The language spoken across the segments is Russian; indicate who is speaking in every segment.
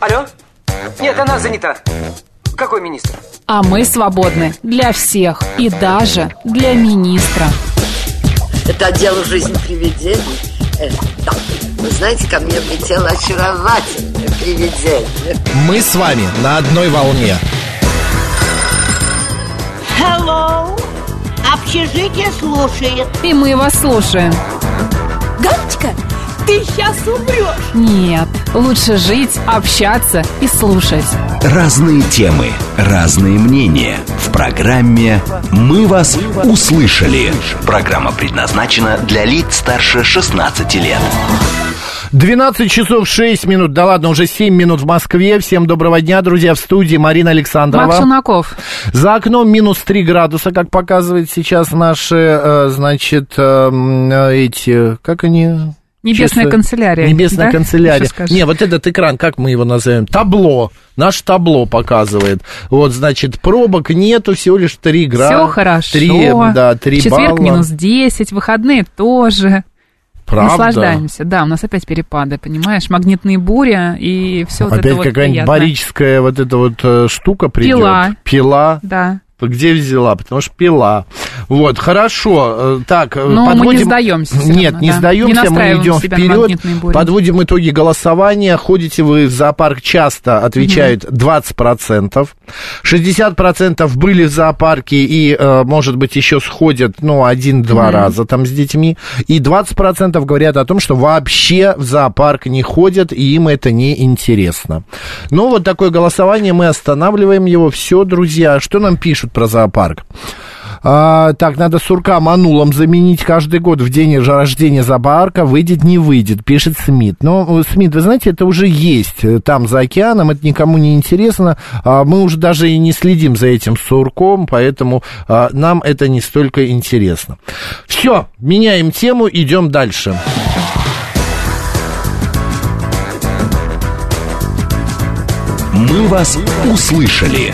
Speaker 1: Алло? Нет, она занята. Какой министр?
Speaker 2: А мы свободны для всех и даже для министра.
Speaker 3: Это отдел жизнь привидений. Э, да. Вы знаете, ко мне влетело очаровательное привидение.
Speaker 4: Мы с вами на одной волне.
Speaker 5: Hello! Общежитие слушает.
Speaker 2: И мы вас слушаем.
Speaker 5: Галочка, ты сейчас умрешь.
Speaker 2: Нет, лучше жить, общаться и слушать.
Speaker 6: Разные темы, разные мнения. В программе «Мы вас услышали». Программа предназначена для лиц старше 16 лет.
Speaker 4: 12 часов 6 минут, да ладно, уже 7 минут в Москве. Всем доброго дня, друзья, в студии Марина Александрова.
Speaker 2: Макс Шунаков.
Speaker 4: За окном минус 3 градуса, как показывает сейчас наши, э, значит, э, эти, как они...
Speaker 2: Небесная
Speaker 4: Чувствую.
Speaker 2: канцелярия.
Speaker 4: Небесная
Speaker 2: да?
Speaker 4: канцелярия. Не, вот этот экран, как мы его назовем? Табло. Наш табло показывает. Вот, значит, пробок нету, всего лишь 3 градуса.
Speaker 2: Все хорошо.
Speaker 4: 3, да, 3
Speaker 2: В четверг
Speaker 4: балла.
Speaker 2: минус 10, выходные тоже.
Speaker 4: Правда?
Speaker 2: Наслаждаемся. Да, у нас опять перепады, понимаешь? Магнитные буря и все вот это
Speaker 4: Опять
Speaker 2: вот
Speaker 4: какая-нибудь
Speaker 2: приятно.
Speaker 4: барическая вот эта вот э, штука придет.
Speaker 2: Пила.
Speaker 4: Пила.
Speaker 2: Да.
Speaker 4: Где взяла? Потому что пила. Вот, хорошо. Э, Так, э,
Speaker 2: Но мы
Speaker 4: подводим...
Speaker 2: не сдаемся
Speaker 4: Нет,
Speaker 2: равно,
Speaker 4: не
Speaker 2: да. Не
Speaker 4: сдаемся, мы
Speaker 2: настраиваем
Speaker 4: идем вперед. Подводим итоги голосования. Ходите вы в зоопарк часто, отвечают 20%. 60% были в зоопарке и, э, может быть, еще сходят, ну, один-два раза там с детьми. И 20% говорят о том, что вообще в зоопарк не ходят, и им это не интересно. Ну, вот такое голосование, мы останавливаем его. Все, друзья, что нам пишут про зоопарк? А, так, надо сурка манулом заменить каждый год в день рождения зоопарка. Выйдет, не выйдет, пишет Смит. Но, Смит, вы знаете, это уже есть э, там за океаном, это никому не интересно. А, мы уже даже и не следим за этим сурком, поэтому а, нам это не столько интересно. Все, меняем тему, идем дальше.
Speaker 6: «Мы вас услышали».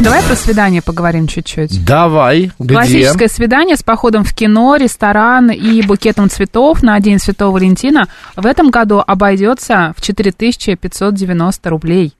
Speaker 2: Давай про свидание поговорим чуть-чуть.
Speaker 4: Давай, где?
Speaker 2: Классическое свидание с походом в кино, ресторан и букетом цветов на День Святого Валентина в этом году обойдется в 4590 рублей.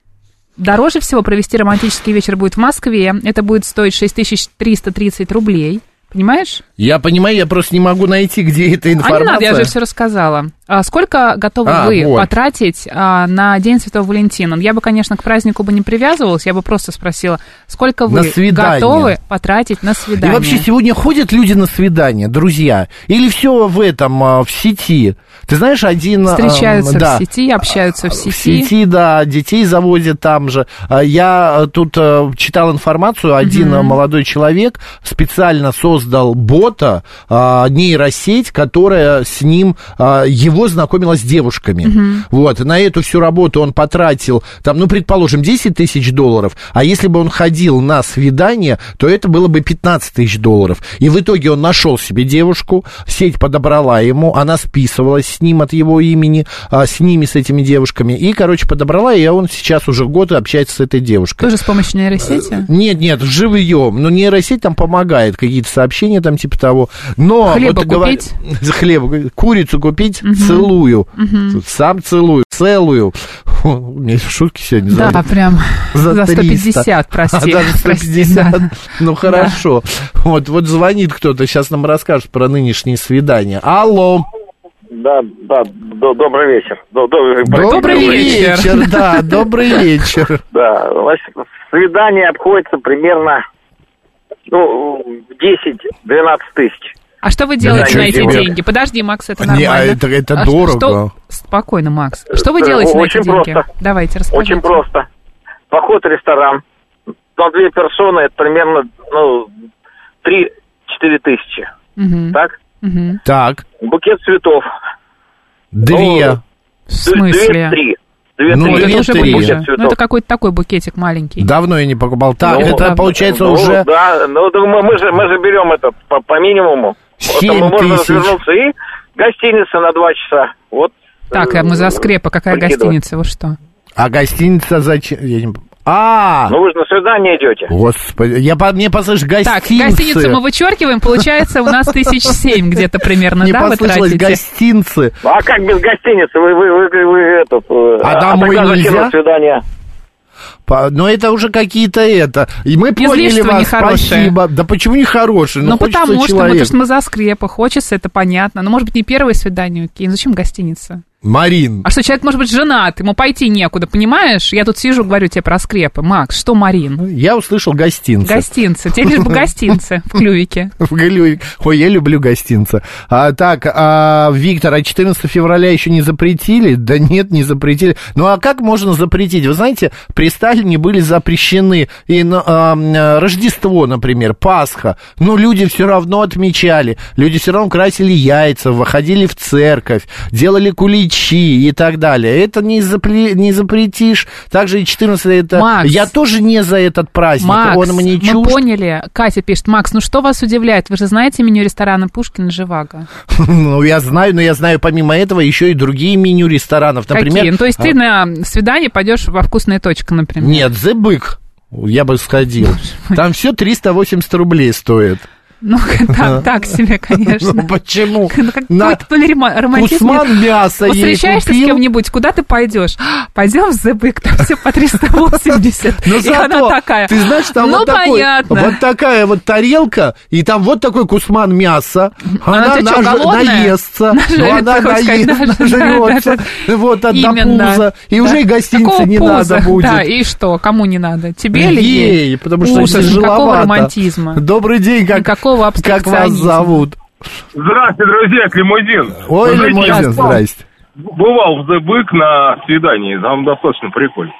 Speaker 2: Дороже всего провести романтический вечер будет в Москве. Это будет стоить 6330 рублей. Понимаешь?
Speaker 4: Я понимаю, я просто не могу найти, где эта
Speaker 2: А
Speaker 4: информация.
Speaker 2: не надо, я же все рассказала. А сколько готовы
Speaker 4: А,
Speaker 2: вы
Speaker 4: вот.
Speaker 2: потратить а, на День Святого Валентина? Я бы, конечно, к празднику бы не привязывалась, я бы просто спросила, сколько вы готовы потратить на
Speaker 4: И
Speaker 2: свидание?
Speaker 4: вообще сегодня ходят люди на свидание, друзья? Или все в этом, а, в сети? Ты знаешь, один... а,
Speaker 2: Встречаются
Speaker 4: да,
Speaker 2: в сети, общаются в сети.
Speaker 4: В сети, да, детей завозят там же. А, Я тут а, читал информацию, один а, молодой человек специально создал бота, а, нейросеть, которая с ним, а, его знакомила с девушками. Вот, на эту всю работу он потратил, там, ну, предположим, 10 тысяч долларов, а если бы он ходил на свидание, то это было бы 15 тысяч долларов. И в итоге он нашел себе девушку, сеть подобрала ему, она списывалась с ним от его имени, а, с ними, с этими девушками, и, короче, подобрала, и он сейчас уже год общается с этой девушкой.
Speaker 2: Тоже с помощью нейросети?
Speaker 4: Нет, нет, живьем. Но нейросеть там помогает, какие-то сообщения там типа того. Но
Speaker 2: Хлеба
Speaker 4: вот говор-
Speaker 2: купить?
Speaker 4: Хлеба, курицу купить, целую. Сам целую, целую. Фу, У меня шутки сегодня за-
Speaker 2: Да, прям за,
Speaker 4: 300.
Speaker 2: 150, прости.
Speaker 4: А, даже
Speaker 2: прости,
Speaker 4: 150.
Speaker 2: да.
Speaker 4: Ну хорошо. Вот, вот звонит кто-то, сейчас нам расскажет про нынешние свидания. Алло.
Speaker 7: Да, да, до- добрый вечер. До- до-
Speaker 2: Добрый вечер.
Speaker 4: да, добрый вечер.
Speaker 7: Да, значит, свидание обходится примерно ну, в 10-12 тысяч.
Speaker 2: А что вы делаете
Speaker 4: ничего
Speaker 2: на эти
Speaker 4: себе.
Speaker 2: деньги? Подожди, Макс, это
Speaker 4: Не, а
Speaker 2: нормально.
Speaker 4: это- это
Speaker 2: А
Speaker 4: дорого.
Speaker 2: что- Спокойно, Макс. Что вы
Speaker 7: Э,
Speaker 2: делаете на
Speaker 7: очень
Speaker 2: эти деньги?
Speaker 7: просто.
Speaker 2: Давайте, расскажите.
Speaker 7: Очень просто. Поход в ресторан. На две персоны это примерно ну, 3-4 тысячи.
Speaker 2: Мгм,
Speaker 7: Так?
Speaker 2: мгм.
Speaker 4: Так,
Speaker 7: Букет цветов.
Speaker 4: две.
Speaker 2: В смысле?
Speaker 7: Две-три. Две
Speaker 4: Ну,
Speaker 7: три.
Speaker 2: это уже.
Speaker 7: Букет
Speaker 2: Ну, это какой-то такой букетик маленький.
Speaker 4: Давно я не покупал. Так,
Speaker 7: Ну,
Speaker 4: это
Speaker 2: правда.
Speaker 4: получается
Speaker 7: Ну,
Speaker 4: уже
Speaker 7: Да, ну да мы, мы же, мы же берем это по, по минимуму. Там можно
Speaker 4: тысяч.
Speaker 7: развернуться и гостиница на два часа. Вот.
Speaker 2: Так,
Speaker 7: э,
Speaker 2: а мы за скрепа. Какая гостиница? Вы что?
Speaker 4: А гостиница зачем? Я не... А,
Speaker 7: Ну вы же на свидание идете.
Speaker 4: господи, я по, мне послышь гостинцы.
Speaker 2: Так, гостиницу мы вычеркиваем, получается, у нас тысяч семь где-то примерно,
Speaker 4: Мне
Speaker 2: да, вы
Speaker 4: послышалось
Speaker 2: тратите?
Speaker 4: гостинцы.
Speaker 7: А как без гостиницы? Вы, вы, вы, вы этот... э,
Speaker 4: А домой
Speaker 7: тогда зачем
Speaker 4: нельзя?
Speaker 7: на свидание?
Speaker 4: Но это уже какие-то это. И мы поняли вас,
Speaker 2: нехорошие.
Speaker 4: спасибо. Да почему нехорошие? Ну,
Speaker 2: Ну,
Speaker 4: хочется
Speaker 2: потому что,
Speaker 4: человек.
Speaker 2: потому что мы за скрепы, хочется, это понятно. Ну, может быть, не первое свидание, окей, ну зачем гостиница?
Speaker 4: Марин,
Speaker 2: А что, человек может быть женат, ему пойти некуда, понимаешь? Я тут сижу, говорю тебе про скрепы. Макс, что Марин?
Speaker 4: я услышал гостинцы.
Speaker 2: Гостинцы. Тебе лишь бы гостинцы в клювике.
Speaker 4: В Голливуде. Ой, я люблю гостинцы. А, так, а, Виктор, а 14 февраля еще не запретили? Да нет, не запретили. Ну а как можно запретить? Вы знаете, при Сталине были запрещены и а, м, Рождество, например, Пасха. Но люди все равно отмечали. Люди все равно красили яйца, выходили в церковь, делали куличи и так далее. Это не, запре- не запретишь. Также и 14 это...
Speaker 2: Макс.
Speaker 4: Я тоже не за этот праздник.
Speaker 2: Макс,
Speaker 4: Он мне
Speaker 2: мы
Speaker 4: чужд.
Speaker 2: поняли. Катя пишет, Макс, ну что вас удивляет? Вы же знаете меню ресторана Пушкин Живаго?
Speaker 4: Ну, я знаю, но я знаю помимо этого еще и другие меню ресторанов. Например,
Speaker 2: Какие? Ну, то есть ты
Speaker 4: а,
Speaker 2: на свидание пойдешь во вкусная точка, например.
Speaker 4: Нет, The Бык. Я бы сходил. Там все 380 рублей стоит.
Speaker 2: Ну, так, так себе, конечно.
Speaker 4: Ну, почему?
Speaker 2: Ну, Какой-то то ли романтизм.
Speaker 4: Кусман ей
Speaker 2: встречаешься с кем-нибудь, куда ты пойдешь? Пойдем в Зыбык, там все по 380.
Speaker 4: Но
Speaker 2: И
Speaker 4: зато,
Speaker 2: она такая.
Speaker 4: ты знаешь, там
Speaker 2: ну,
Speaker 4: вот, такой, вот такая вот тарелка, и там вот такой кусман мяса.
Speaker 2: Она
Speaker 4: Она,
Speaker 2: тебе что,
Speaker 4: наж- наестся. Ну, она
Speaker 2: да,
Speaker 4: Вот
Speaker 2: Именно.
Speaker 4: пуза. И уже и гостиницы не надо будет.
Speaker 2: Да, и что? Кому не надо? Тебе или ей?
Speaker 4: Потому что
Speaker 2: Ужас,
Speaker 4: тяжеловато.
Speaker 2: романтизма.
Speaker 4: Добрый день, как,
Speaker 2: Никакого
Speaker 4: как вас
Speaker 2: абстракционизма.
Speaker 4: зовут?
Speaker 8: Здравствуйте, друзья, Лимузин.
Speaker 4: Ой,
Speaker 8: Вы
Speaker 4: Лимузин, здрасте.
Speaker 8: Бывал в The Бык на свидании, там достаточно прикольно.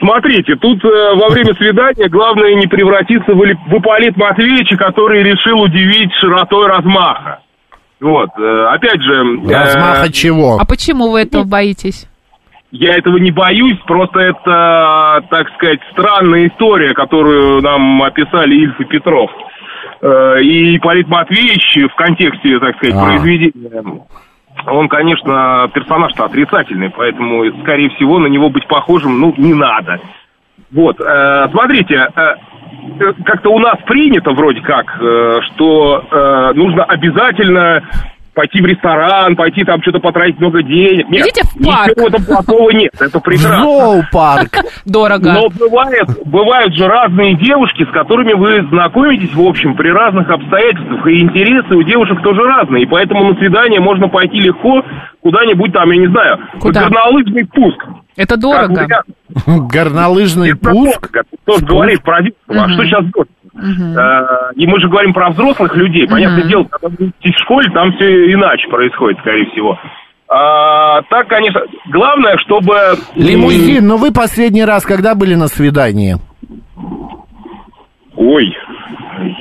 Speaker 8: Смотрите, тут э, во время свидания главное не превратиться в, в Ипполит Матвеевича, который решил удивить широтой размаха. Вот, э, опять же... э,
Speaker 4: Размаха чего?
Speaker 2: А почему вы этого боитесь?
Speaker 8: Я этого не боюсь, просто это, так сказать, странная история, которую нам описали Ильф и Петров. Э, И Ипполит Матвеевич в контексте, так сказать,
Speaker 4: А.
Speaker 8: произведения, он, конечно, персонаж-то отрицательный, поэтому, скорее всего, на него быть похожим, ну, не надо. Вот, э, смотрите, э, э, как-то у нас принято вроде как, э, что э, нужно обязательно пойти в ресторан, пойти там что-то потратить много денег. Нет,
Speaker 2: Идите в парк.
Speaker 8: ничего там плохого нет, это
Speaker 4: В
Speaker 8: прекрасно.
Speaker 4: зоопарк.
Speaker 2: Дорого.
Speaker 8: Но бывает, бывают же разные девушки, с которыми вы знакомитесь, в общем, при разных обстоятельствах, и интересы у девушек тоже разные. И поэтому на свидание можно пойти легко куда-нибудь там, я не знаю,
Speaker 2: Куда?
Speaker 8: на горнолыжный пуск.
Speaker 2: Это дорого.
Speaker 8: вариант.
Speaker 4: Горнолыжный
Speaker 8: Это
Speaker 4: пуск.
Speaker 8: дорого. Кто же говорит про девушку, а что сейчас дорого? Э, И мы же говорим про взрослых людей. Понятное дело, когда вы будете в школе, там все иначе происходит, скорее всего. А, так, конечно, главное, чтобы...
Speaker 4: Лимузин, но вы последний раз когда были на свидании?
Speaker 8: Ой,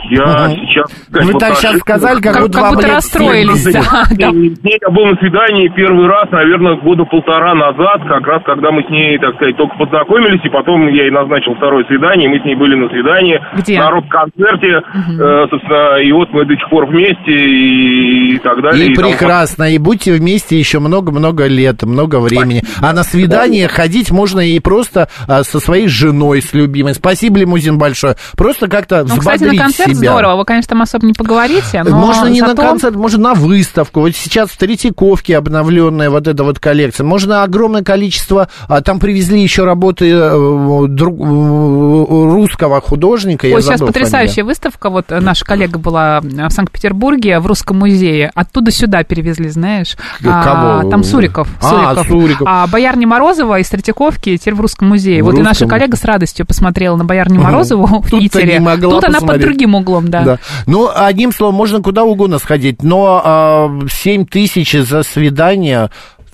Speaker 8: я
Speaker 4: Ага.
Speaker 8: сейчас...
Speaker 4: Вы так сейчас сказали, как,
Speaker 2: Как-
Speaker 4: будто
Speaker 2: как будто расстроились,
Speaker 4: 70.
Speaker 2: да. да.
Speaker 8: Я был на свидании первый раз, наверное, года полтора назад, как раз когда мы с ней, так сказать, только познакомились, и потом я ей назначил второе свидание, и мы с ней были на свидании
Speaker 2: Где?
Speaker 8: на рок-концерте, э, собственно, и вот мы до сих пор вместе и, так далее.
Speaker 4: И
Speaker 8: тому
Speaker 4: прекрасно, и будьте вместе еще много-много лет, много времени. А на свидание ходить можно и просто а, со своей женой, с любимой. Спасибо, лимузин большое. Просто как-то
Speaker 2: Ну,
Speaker 4: взбодрить
Speaker 2: концерт
Speaker 4: себя.
Speaker 2: здорово. Вы, конечно, там особо не поговорите, но
Speaker 4: можно не на
Speaker 2: зато-
Speaker 4: концерт, можно на выставку. Вот сейчас в Третьяковке обновленная вот эта вот коллекция. Можно огромное количество... а, там привезли еще работы э, друг- э, русского художника.
Speaker 2: Ой, сейчас потрясающая
Speaker 4: фамилию.
Speaker 2: выставка. Вот наша коллега была в Санкт-Петербурге в Русском музее. Оттуда сюда перевезли, знаешь. А,
Speaker 4: Кого?
Speaker 2: там Суриков.
Speaker 4: А, Суриков.
Speaker 2: А Боярни Морозова из Третьяковки теперь в Русском музее.
Speaker 4: В
Speaker 2: вот и наша
Speaker 4: Русском.
Speaker 2: коллега с радостью посмотрела на Боярню
Speaker 4: Ага.
Speaker 2: Морозову в Питере. Тут она под. Другим углом, да.
Speaker 4: Да. Ну, одним словом, можно куда угодно сходить, но а, 7 тысяч за свидание,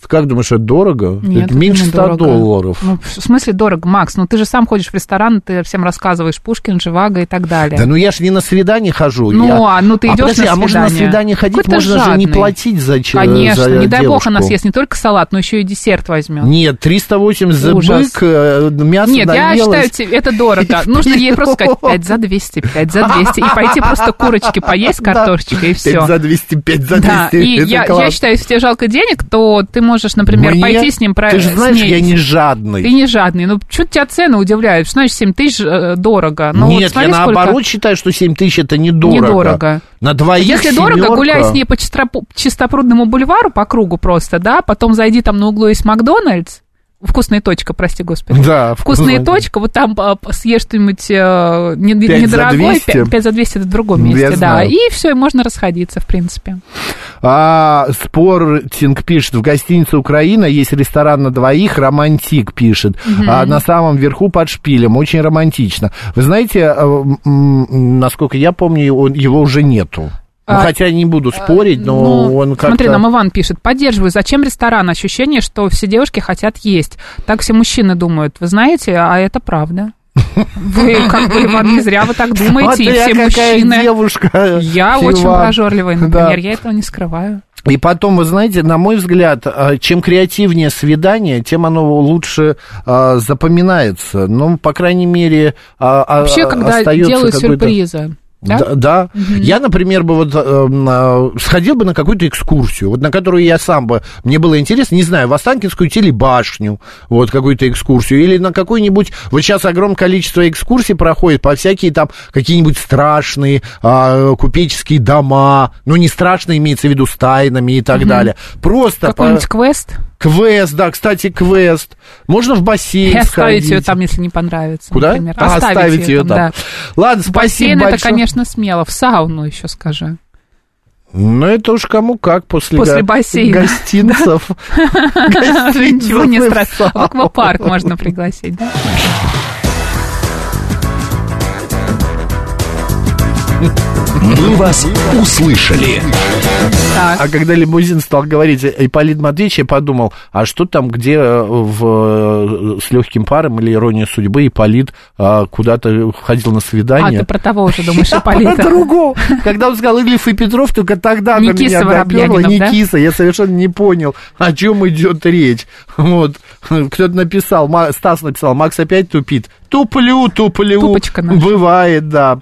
Speaker 4: как думаешь, это дорого?
Speaker 2: Нет,
Speaker 4: это меньше
Speaker 2: не
Speaker 4: 100
Speaker 2: дорого.
Speaker 4: долларов.
Speaker 2: Ну, в смысле дорого, Макс? Ну, ты же сам ходишь в ресторан, ты всем рассказываешь Пушкин, Живаго и так далее.
Speaker 4: Да ну я ж не на свидание хожу.
Speaker 2: Ну,
Speaker 4: я...
Speaker 2: а, ну ты
Speaker 4: а
Speaker 2: идешь
Speaker 4: подожди,
Speaker 2: на
Speaker 4: а можно на
Speaker 2: свидание?
Speaker 4: свидание ходить,
Speaker 2: Какой
Speaker 4: можно же не
Speaker 2: жадный.
Speaker 4: платить за че-
Speaker 2: Конечно,
Speaker 4: за
Speaker 2: не дай бог
Speaker 4: девушку.
Speaker 2: она съест не только салат, но еще и десерт возьмет.
Speaker 4: Нет, 380 за
Speaker 2: Ужас.
Speaker 4: бык, э, мясо
Speaker 2: Нет, я
Speaker 4: наелась.
Speaker 2: считаю, это дорого. Нужно ей просто сказать 5 за 200, 5 за 200, и пойти просто курочки поесть,
Speaker 4: Да.
Speaker 2: картошечкой, и все.
Speaker 4: Пять за 200, 5 за 200.
Speaker 2: Да, и я, я считаю, если тебе жалко денег, то ты можешь, например,
Speaker 4: Мне?
Speaker 2: пойти с ним... про-
Speaker 4: Ты же знаешь, я не жадный.
Speaker 2: Ты не жадный. Ну, что тебя цены удивляют? Что значит 7 тысяч э, дорого? Ну, вот
Speaker 4: Нет,
Speaker 2: смотри,
Speaker 4: я
Speaker 2: сколько-
Speaker 4: наоборот считаю, что 7 тысяч это недорого.
Speaker 2: Недорого.
Speaker 4: На двоих
Speaker 2: Если дорого,
Speaker 4: семерка.
Speaker 2: гуляй с ней по чистопрудному бульвару по кругу просто, да, потом зайди там на углу есть Макдональдс, вкусная точка, прости господи.
Speaker 4: Да,
Speaker 2: Вкусная
Speaker 4: вкусная.
Speaker 2: точка, вот там а, съешь что-нибудь э, недорогое,
Speaker 4: 200?
Speaker 2: 5, за 200 это в другом
Speaker 4: Я
Speaker 2: месте, да.
Speaker 4: знаю.
Speaker 2: И все, и можно расходиться, в принципе.
Speaker 4: А, Спортинг пишет, в гостинице Украина есть ресторан на двоих, романтик пишет, а, на самом верху под шпилем, очень романтично. Вы знаете, м, насколько я помню, его уже нету. Ну,
Speaker 2: А,
Speaker 4: хотя не буду спорить, но
Speaker 2: Ну,
Speaker 4: он как-то...
Speaker 2: Смотри, нам Иван пишет, поддерживаю, зачем ресторан? Ощущение, что все девушки хотят есть. Так все мужчины думают. Вы знаете, а это правда. Вы, как бы, Иван, не зря вы так думаете, и все мужчины.
Speaker 4: девушка.
Speaker 2: Я очень прожорливая, например, я этого не скрываю.
Speaker 4: И потом, вы знаете, на мой взгляд, а, чем креативнее свидание, тем оно лучше а, запоминается. Ну, по крайней мере, а, а,
Speaker 2: Вообще, когда делают сюрпризы, да?
Speaker 4: Да, да. Я, например, бы вот э, сходил бы на какую-то экскурсию, вот на которую я сам бы, мне было интересно, не знаю, в Останкинскую телебашню, вот какую-то экскурсию, или на какой-нибудь, вот сейчас огромное количество экскурсий проходит по всякие там какие-нибудь страшные а, купеческие дома, ну не страшные, имеется в виду с тайнами и так далее. Просто по-
Speaker 2: Какой-нибудь квест,
Speaker 4: квест, да, кстати, квест. Можно в
Speaker 2: и
Speaker 4: бассейн
Speaker 2: оставить ее
Speaker 4: сходить.
Speaker 2: там, если не понравится,
Speaker 4: Куда?
Speaker 2: например.
Speaker 4: А, оставить ее
Speaker 2: там,
Speaker 4: там.
Speaker 2: да.
Speaker 4: Ладно,
Speaker 2: В бассейн
Speaker 4: спасибо
Speaker 2: это,
Speaker 4: большое.
Speaker 2: конечно, смело. В сауну еще скажи.
Speaker 4: Ну, это уж кому как после,
Speaker 2: После
Speaker 4: го-
Speaker 2: бассейна.
Speaker 4: гостинцев.
Speaker 2: Ничего не
Speaker 4: и
Speaker 2: страшно. В аквапарк можно пригласить, да?
Speaker 6: «Мы вас услышали».
Speaker 2: Так.
Speaker 4: А когда лимузин стал говорить Ипполит Матвеевич, я подумал, а что там, где э, в, э, с легким паром или ирония судьбы Ипполит э, куда-то ходил на
Speaker 2: А,
Speaker 4: свидание?
Speaker 2: ты про того уже думаешь,
Speaker 4: Про
Speaker 2: Ипполита.
Speaker 4: другого. Когда он сказал Ильф и Петров, только тогда на меня доперло,
Speaker 2: Воробьянинов,
Speaker 4: не
Speaker 2: да?
Speaker 4: киса. Я совершенно не понял, о чем идет речь. Вот. Кто-то написал, Стас написал, Макс опять тупит. Туплю, туплю.
Speaker 2: Тупочка наша.
Speaker 4: Бывает, да.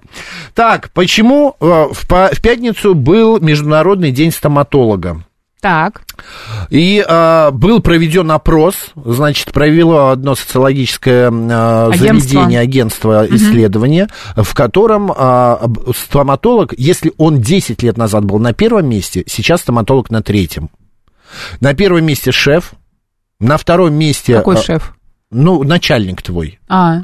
Speaker 4: Так, почему э, в, пятницу был Международный день стоматолога?
Speaker 2: Так,
Speaker 4: И э, был проведен опрос, значит, провело одно социологическое э,
Speaker 2: Агентство.
Speaker 4: заведение, агентство исследования, в котором э, стоматолог, если он 10 лет назад был на первом месте, сейчас стоматолог на третьем. На первом месте шеф, на втором месте...
Speaker 2: какой
Speaker 4: э,
Speaker 2: шеф?
Speaker 4: Ну, начальник твой.
Speaker 2: А,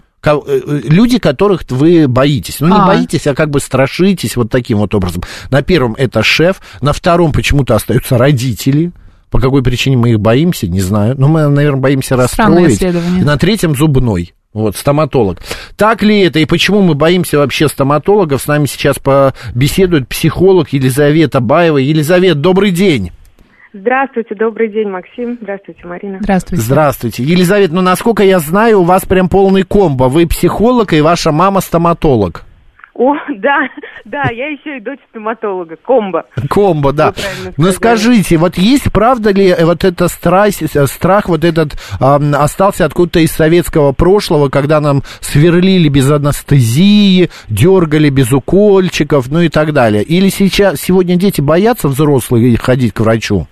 Speaker 4: э, э, Люди, которых вы боитесь. Ну, не
Speaker 2: А.
Speaker 4: боитесь, а как бы страшитесь вот таким вот образом. На первом это шеф, на втором почему-то остаются родители. По какой причине мы их боимся, не знаю. Но мы, наверное, боимся
Speaker 2: Странное
Speaker 4: расстроить. На третьем зубной. Вот, стоматолог. Так ли это и почему мы боимся вообще стоматологов? С нами сейчас побеседует психолог Елизавета Баева. Елизавета, добрый день.
Speaker 9: Здравствуйте, добрый день, Максим. Здравствуйте, Марина.
Speaker 2: здравствуйте.
Speaker 4: Здравствуйте. Елизавета, ну, насколько я знаю, у вас прям полный комбо. Вы психолог и ваша мама стоматолог.
Speaker 9: О, да, да, я еще и дочь стоматолога, комбо.
Speaker 4: Комбо, да. Ну скажите, вот есть правда ли э, вот это страсть, э, страх вот этот ам, остался откуда-то из советского прошлого, когда нам сверлили без анестезии, дергали без укольчиков, ну и так далее? Или сейчас сегодня дети боятся взрослые ходить к врачу?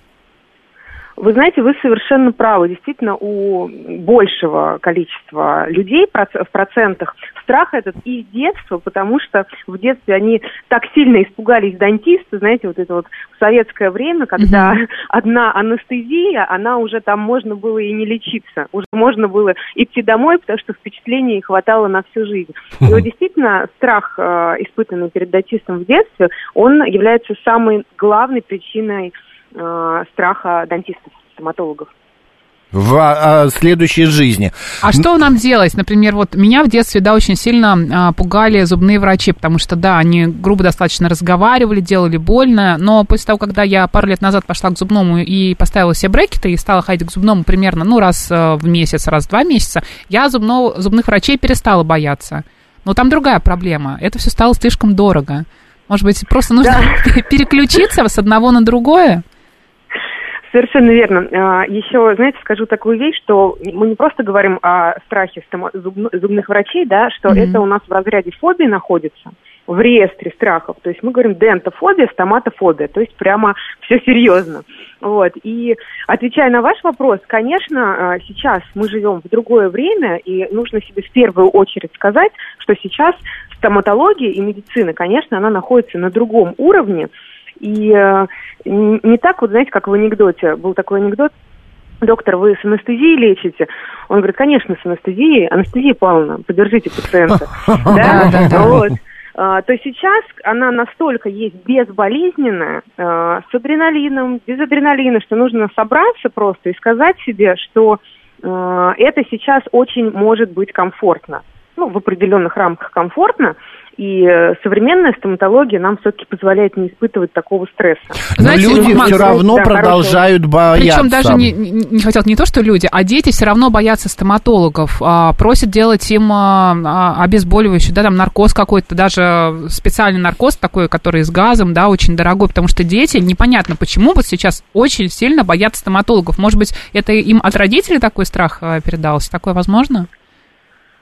Speaker 9: Вы знаете, вы совершенно правы. Действительно, у большего количества людей в процентах страх этот из детства, потому что в детстве они так сильно испугались дантиста, знаете, вот это вот в советское время, когда одна анестезия, она уже там можно было и не лечиться, уже можно было идти домой, потому что впечатлений хватало на всю жизнь. И вот действительно страх, э, испытанный перед дантистом в детстве, он является самой главной причиной э, страха дантистов, стоматологов.
Speaker 4: В а, следующей жизни.
Speaker 2: А что нам делать? Например, вот меня в детстве, да, очень сильно а, пугали зубные врачи, потому что, да, они грубо достаточно разговаривали, делали больно, но после того, когда я пару лет назад пошла к зубному и поставила себе брекеты и стала ходить к зубному примерно, ну, раз э, в месяц, раз в два месяца, я зубного, зубных врачей перестала бояться. Но там другая проблема. Это все стало слишком дорого. Может быть, просто нужно переключиться с одного на другое?
Speaker 9: Совершенно верно. А, Еще, знаете, скажу такую вещь, что мы не просто говорим о страхе зубных врачей, да, что
Speaker 2: Мгм.
Speaker 9: это у нас в разряде фобии находится. в реестре страхов. То есть мы говорим дентофобия, стоматофобия, то есть прямо все серьезно. Вот. И отвечая на ваш вопрос, конечно, э, сейчас мы живем в другое время, и нужно себе в первую очередь сказать, что сейчас стоматология и медицина, конечно, она находится на другом уровне, и э, не так вот, знаете, как в анекдоте, был такой анекдот, доктор, вы с анестезией лечите? Он говорит, конечно, с анестезией. Анестезия Павловна, подержите пациента. Да, вот. А, то сейчас она настолько есть безболезненная, а, с адреналином, без адреналина, что нужно собраться просто и сказать себе, что а, это сейчас очень может быть комфортно. Ну, в определенных рамках комфортно, и э, современная стоматология нам все-таки позволяет не испытывать такого стресса.
Speaker 4: Но Знаете, люди Макс, все равно да, продолжают хорошего. бояться.
Speaker 2: Причем даже не, не хотел не то, что люди, а дети все равно боятся стоматологов, а, просят делать им а, а, обезболивающий, да, там наркоз какой-то, даже специальный наркоз такой, который с газом, да, очень дорогой, потому что дети, непонятно почему, вот сейчас очень сильно боятся стоматологов. Может быть, это им от родителей такой страх а, передался? Такое возможно?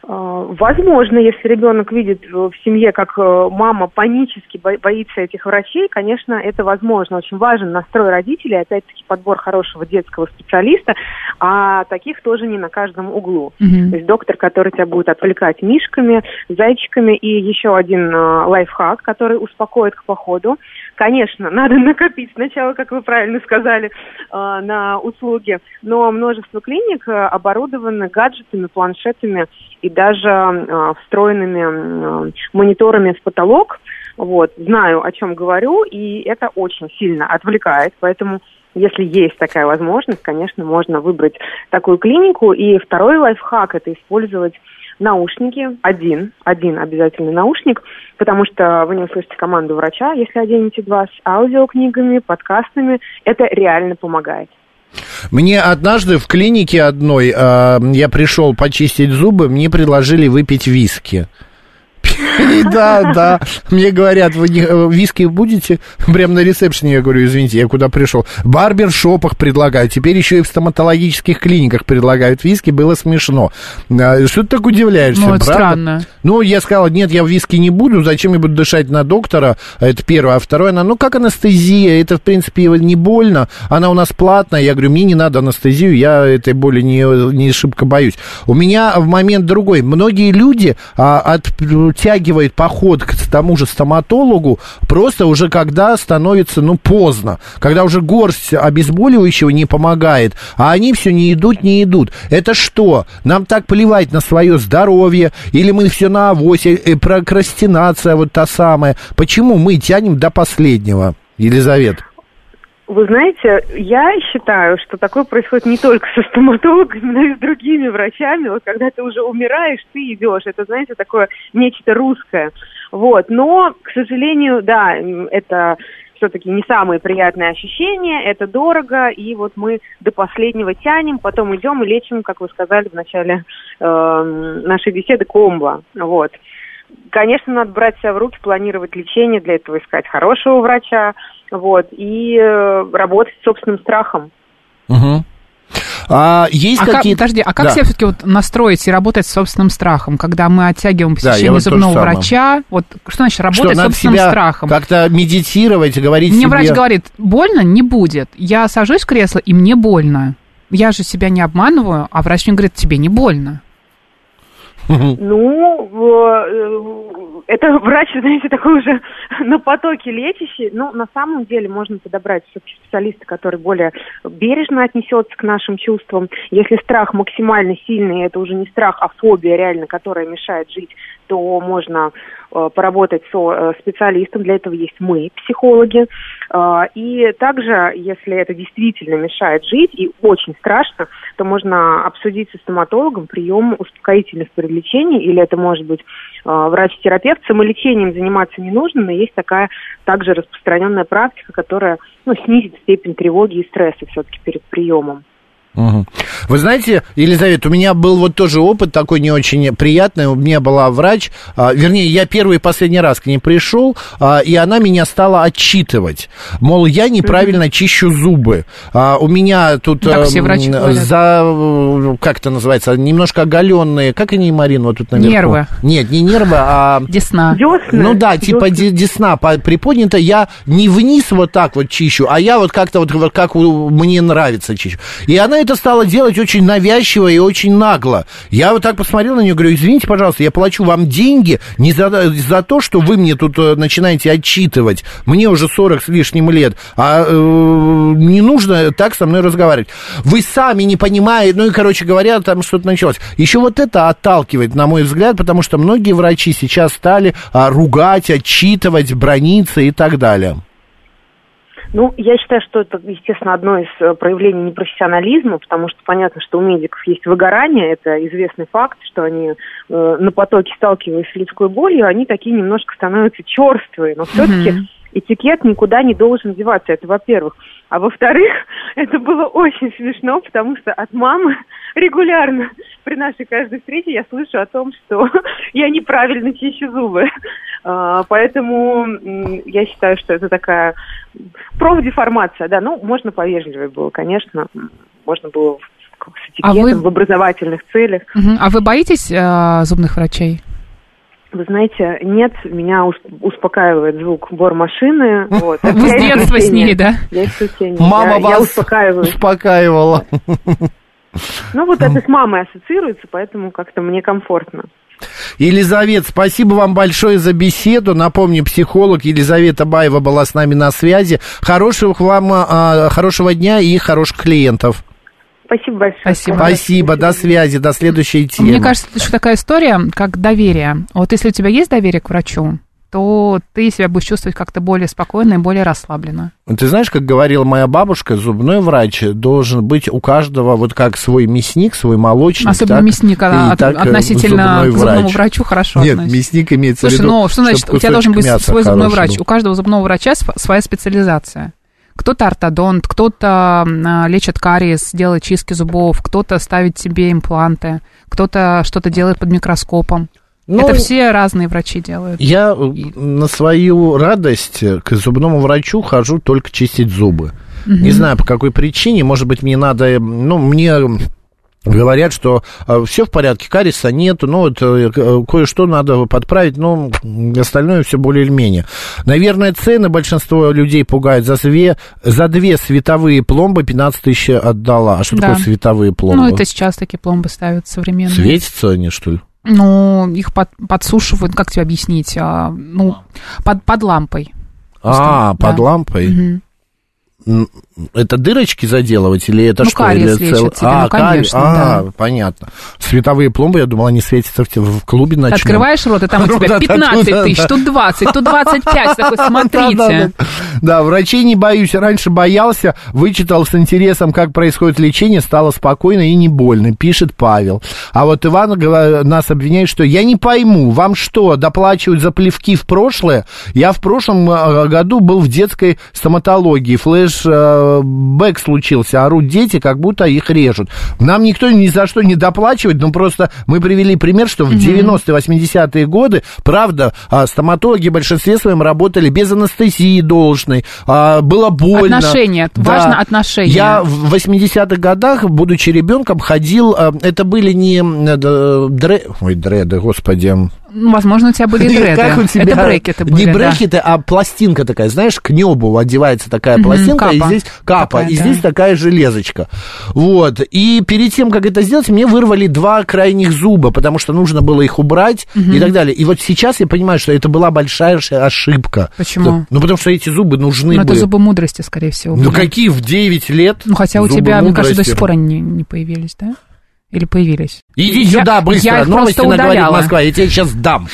Speaker 9: А, возможно, если ребенок видит в семье, как э, мама панически боится этих врачей, конечно, это возможно. Очень важен настрой родителей, опять-таки подбор хорошего детского специалиста, а таких тоже не на каждом углу. Mm-hmm. То есть доктор, который тебя будет отвлекать мишками, зайчиками, и еще один э, лайфхак, который успокоит к походу. Конечно, надо накопить сначала, как вы правильно сказали, э, на услуги, но множество клиник оборудованы гаджетами, планшетами и даже э, встроенными э, мониторами в потолок. Вот, знаю, о чем говорю, и это очень сильно отвлекает, поэтому если есть такая возможность, конечно, можно выбрать такую клинику. И второй лайфхак – это использовать наушники, один, один обязательный наушник, потому что вы не услышите команду врача, если оденете два с аудиокнигами, подкастами. Это реально помогает.
Speaker 4: Мне однажды в клинике одной, э, я пришел почистить зубы, мне предложили выпить виски. Да, да. Мне говорят, вы э, виски будете? Прямо на ресепшене я говорю, извините, я куда пришел? В барбершопах предлагают, теперь еще и в стоматологических клиниках предлагают виски, было смешно. А, что ты так удивляешься,
Speaker 2: Ну, странно.
Speaker 4: Ну, я сказал, нет, я в виски не буду, зачем я буду дышать на доктора? Это первое. А второе, она, ну, как анестезия, это, в принципе, не больно, она у нас платная. Я говорю, мне не надо анестезию, я этой боли не, не шибко боюсь. У меня в момент другой. Многие люди а, оттягивают поход к тому же стоматологу просто уже когда становится, ну, поздно. Когда уже горсть обезболивающего не помогает, а они все не идут, не идут. Это что? Нам так плевать на свое здоровье, или мы все на авосе, э, прокрастинация вот та самая. Почему мы тянем до последнего, Елизавета?
Speaker 9: Вы знаете, я считаю, что такое происходит не только со стоматологами, но и с другими врачами. Вот когда ты уже умираешь, ты идешь. Это, знаете, такое нечто русское. Вот. Но, к сожалению, да, это все-таки не самые приятные ощущения, это дорого, и вот мы до последнего тянем, потом идем и лечим, как вы сказали в начале э, нашей беседы, комбо. Вот. Конечно, надо брать себя в руки, планировать лечение, для этого искать хорошего врача, вот, и э, работать с собственным страхом.
Speaker 4: Угу. А есть
Speaker 2: а
Speaker 4: какие-то...
Speaker 2: Как, подожди, а как да. себя все-таки вот настроить и работать с собственным страхом, когда мы оттягиваем посещение да, зубного вот врача? Вот что значит работать что, с собственным себя страхом?
Speaker 4: Как-то медитировать, говорить
Speaker 2: Мне
Speaker 4: себе...
Speaker 2: врач говорит, больно не будет. Я сажусь в кресло, и мне больно. Я же себя не обманываю, а врач мне говорит, тебе не больно.
Speaker 9: Ну, э, это врач, знаете, такой уже на потоке лечащий. Ну, на самом деле можно подобрать все-таки специалиста, который более бережно отнесется к нашим чувствам. Если страх максимально сильный, это уже не страх, а фобия реально, которая мешает жить, то можно э, поработать со э, специалистом. Для этого есть мы, психологи. Э, и также, если это действительно мешает жить и очень страшно, то можно обсудить со стоматологом прием успокоительных при лечении, или это может быть врач-терапевт. Самолечением заниматься не нужно, но есть такая также распространенная практика, которая ну, снизит степень тревоги и стресса все-таки перед приемом.
Speaker 4: Мгм. Вы знаете, Елизавета, у меня был вот тоже опыт такой не очень приятный. У меня была врач, а, вернее, я первый и последний раз к ней пришел, а, и она меня стала отчитывать. Мол, я неправильно чищу зубы. А, у меня тут
Speaker 2: Так
Speaker 4: эм,
Speaker 2: все врачи говорят.
Speaker 4: за, как это называется, немножко оголенные, как они, Марина, вот тут наверху?
Speaker 2: Нервы.
Speaker 4: Нет, не нервы, а...
Speaker 2: Десна.
Speaker 9: Десны.
Speaker 4: Ну да, типа
Speaker 9: Десны.
Speaker 4: де- десна по- приподнята, я не вниз вот так вот чищу, а я вот как-то вот, вот как мне нравится чищу. И она это стала делать очень навязчиво и очень нагло. Я вот так посмотрел на нее, говорю, извините, пожалуйста, я плачу вам деньги не за, за то, что вы мне тут э, начинаете отчитывать. Мне уже 40 с лишним лет, а э, не нужно так со мной разговаривать. Вы сами не понимаете, ну и, короче говоря, там что-то началось. Еще вот это отталкивает, на мой взгляд, потому что многие врачи сейчас стали а, ругать, отчитывать, брониться и так далее.
Speaker 9: Ну, я считаю, что это, естественно, одно из э, проявлений непрофессионализма, потому что понятно, что у медиков есть выгорание, это известный факт, что они э, на потоке сталкиваясь с людской болью, они такие немножко становятся черствые, но все-таки этикет никуда не должен деваться, это во-первых. А во-вторых, это было очень смешно, потому что от мамы регулярно при нашей каждой встрече я слышу о том, что я неправильно чищу зубы. А, Поэтому я считаю, что это такая профдеформация, да, ну, можно повежливее было, конечно, можно было с
Speaker 2: А
Speaker 9: этикетом
Speaker 2: вы-
Speaker 9: в образовательных целях.
Speaker 2: А вы боитесь э, зубных врачей?
Speaker 9: Вы знаете, нет, меня ус- успокаивает звук бормашины. Вот.
Speaker 2: Вы с
Speaker 9: Я
Speaker 2: детства с ней, да?
Speaker 9: Я исключение.
Speaker 4: Мама
Speaker 9: Я- я
Speaker 4: вас
Speaker 9: успокаиваюсь.
Speaker 4: успокаивала.
Speaker 9: Ну, вот это с мамой ассоциируется, поэтому как-то мне комфортно.
Speaker 4: Елизавет, спасибо вам большое за беседу. Напомню, психолог Елизавета Баева была с нами на связи. Хорошего вам, а, хорошего дня и хороших клиентов.
Speaker 9: Спасибо большое.
Speaker 2: Спасибо.
Speaker 4: Спасибо, до связи, до следующей темы.
Speaker 2: Мне кажется, это еще такая история, как доверие. Вот если у тебя есть доверие к врачу, то ты себя будешь чувствовать как-то более спокойно и более расслабленно.
Speaker 4: Ты знаешь, как говорила моя бабушка, зубной врач должен быть у каждого вот как свой мясник, свой молочник.
Speaker 2: Особенно
Speaker 4: так
Speaker 2: мясник а,
Speaker 4: и
Speaker 2: от-
Speaker 4: так, э,
Speaker 2: относительно
Speaker 4: зубной
Speaker 2: к зубному
Speaker 4: врач.
Speaker 2: врачу хорошо
Speaker 4: Нет,
Speaker 2: относится.
Speaker 4: мясник имеется в
Speaker 2: Слушай,
Speaker 4: виду,
Speaker 2: ну что значит, у тебя должен быть свой зубной врач.
Speaker 4: был.
Speaker 2: У каждого зубного врача св- своя специализация. Кто-то ортодонт, кто-то а, лечит кариес, делает чистки зубов, кто-то ставит себе импланты, кто-то что-то делает под микроскопом.
Speaker 4: Ну,
Speaker 2: Это все разные врачи делают.
Speaker 4: Я э, на свою радость к зубному врачу хожу только чистить зубы. Не знаю по какой причине, может быть, мне надо, э, ну, мне говорят, что все в порядке, кариеса нету, ну, вот э, ко- кое-что надо подправить, но остальное все более или менее. Наверное, цены большинство людей пугают. За две, за две световые пломбы 15 тысяч отдала. А что
Speaker 2: Да.
Speaker 4: такое световые пломбы?
Speaker 2: Ну, это сейчас такие пломбы ставят современные.
Speaker 4: Светятся они, что ли?
Speaker 2: Ну, их под- подсушивают, как тебе объяснить, а, ну, под, под лампой.
Speaker 4: А,
Speaker 2: да.
Speaker 4: под лампой.
Speaker 2: Мгм.
Speaker 4: Это дырочки заделывать или это
Speaker 2: Ну,
Speaker 4: что?
Speaker 2: кариес
Speaker 4: Или цел-
Speaker 2: лечит
Speaker 4: а,
Speaker 2: ну, конечно,
Speaker 4: а,
Speaker 2: да.
Speaker 4: понятно. Световые пломбы, я думал, они светятся в, в клубе ночном.
Speaker 2: Открываешь рот, и там у тебя
Speaker 4: да, да,
Speaker 2: 15
Speaker 4: да,
Speaker 2: тысяч, тут 20, тут 25. Такой, смотрите.
Speaker 4: да. Врачей не боюсь. Раньше боялся, вычитал с интересом, как происходит лечение, стало спокойно и не больно, пишет Павел. А вот Иван нас обвиняет, что я не пойму, вам что, доплачивают за плевки в прошлое? Я в прошлом э, году был в детской стоматологии, флешбэк случился, орут дети, как будто их режут. Нам никто ни за что не доплачивает, но просто мы привели пример, что в 90-е, 80-е годы, правда, а, стоматологи в большинстве своем работали без анестезии должной, а, было больно.
Speaker 2: Отношения, важно отношения.
Speaker 4: Я в 80-х годах, будучи ребенком, ходил, а, это были не э, дре... Ой, дреды, господи.
Speaker 2: Ну, возможно, у тебя были дреды.
Speaker 4: Как у тебя?
Speaker 2: Это брекеты были,
Speaker 4: Не
Speaker 2: да.
Speaker 4: брекеты, а пластинка такая, знаешь, к небу одевается такая пластинка, и
Speaker 2: капа.
Speaker 4: здесь капа,
Speaker 2: Такая,
Speaker 4: и
Speaker 2: да.
Speaker 4: здесь такая железочка. Вот. И перед тем, как это сделать, мне вырвали два крайних зуба, потому что нужно было их убрать и так далее. И вот сейчас я понимаю, что это была большая ошибка.
Speaker 2: Почему?
Speaker 4: Ну, потому что эти зубы нужны
Speaker 2: Ну, это
Speaker 4: были.
Speaker 2: зубы мудрости, скорее всего.
Speaker 4: Ну,
Speaker 2: были.
Speaker 4: какие в 9 лет?
Speaker 2: Ну, хотя у тебя, мне кажется, до
Speaker 4: мудрости?
Speaker 2: сих пор они не появились, да? Или появились?
Speaker 4: Иди
Speaker 2: Я-
Speaker 4: сюда быстро,
Speaker 2: я
Speaker 4: новости
Speaker 2: просто удаляла.
Speaker 4: Москва, я тебе сейчас дам.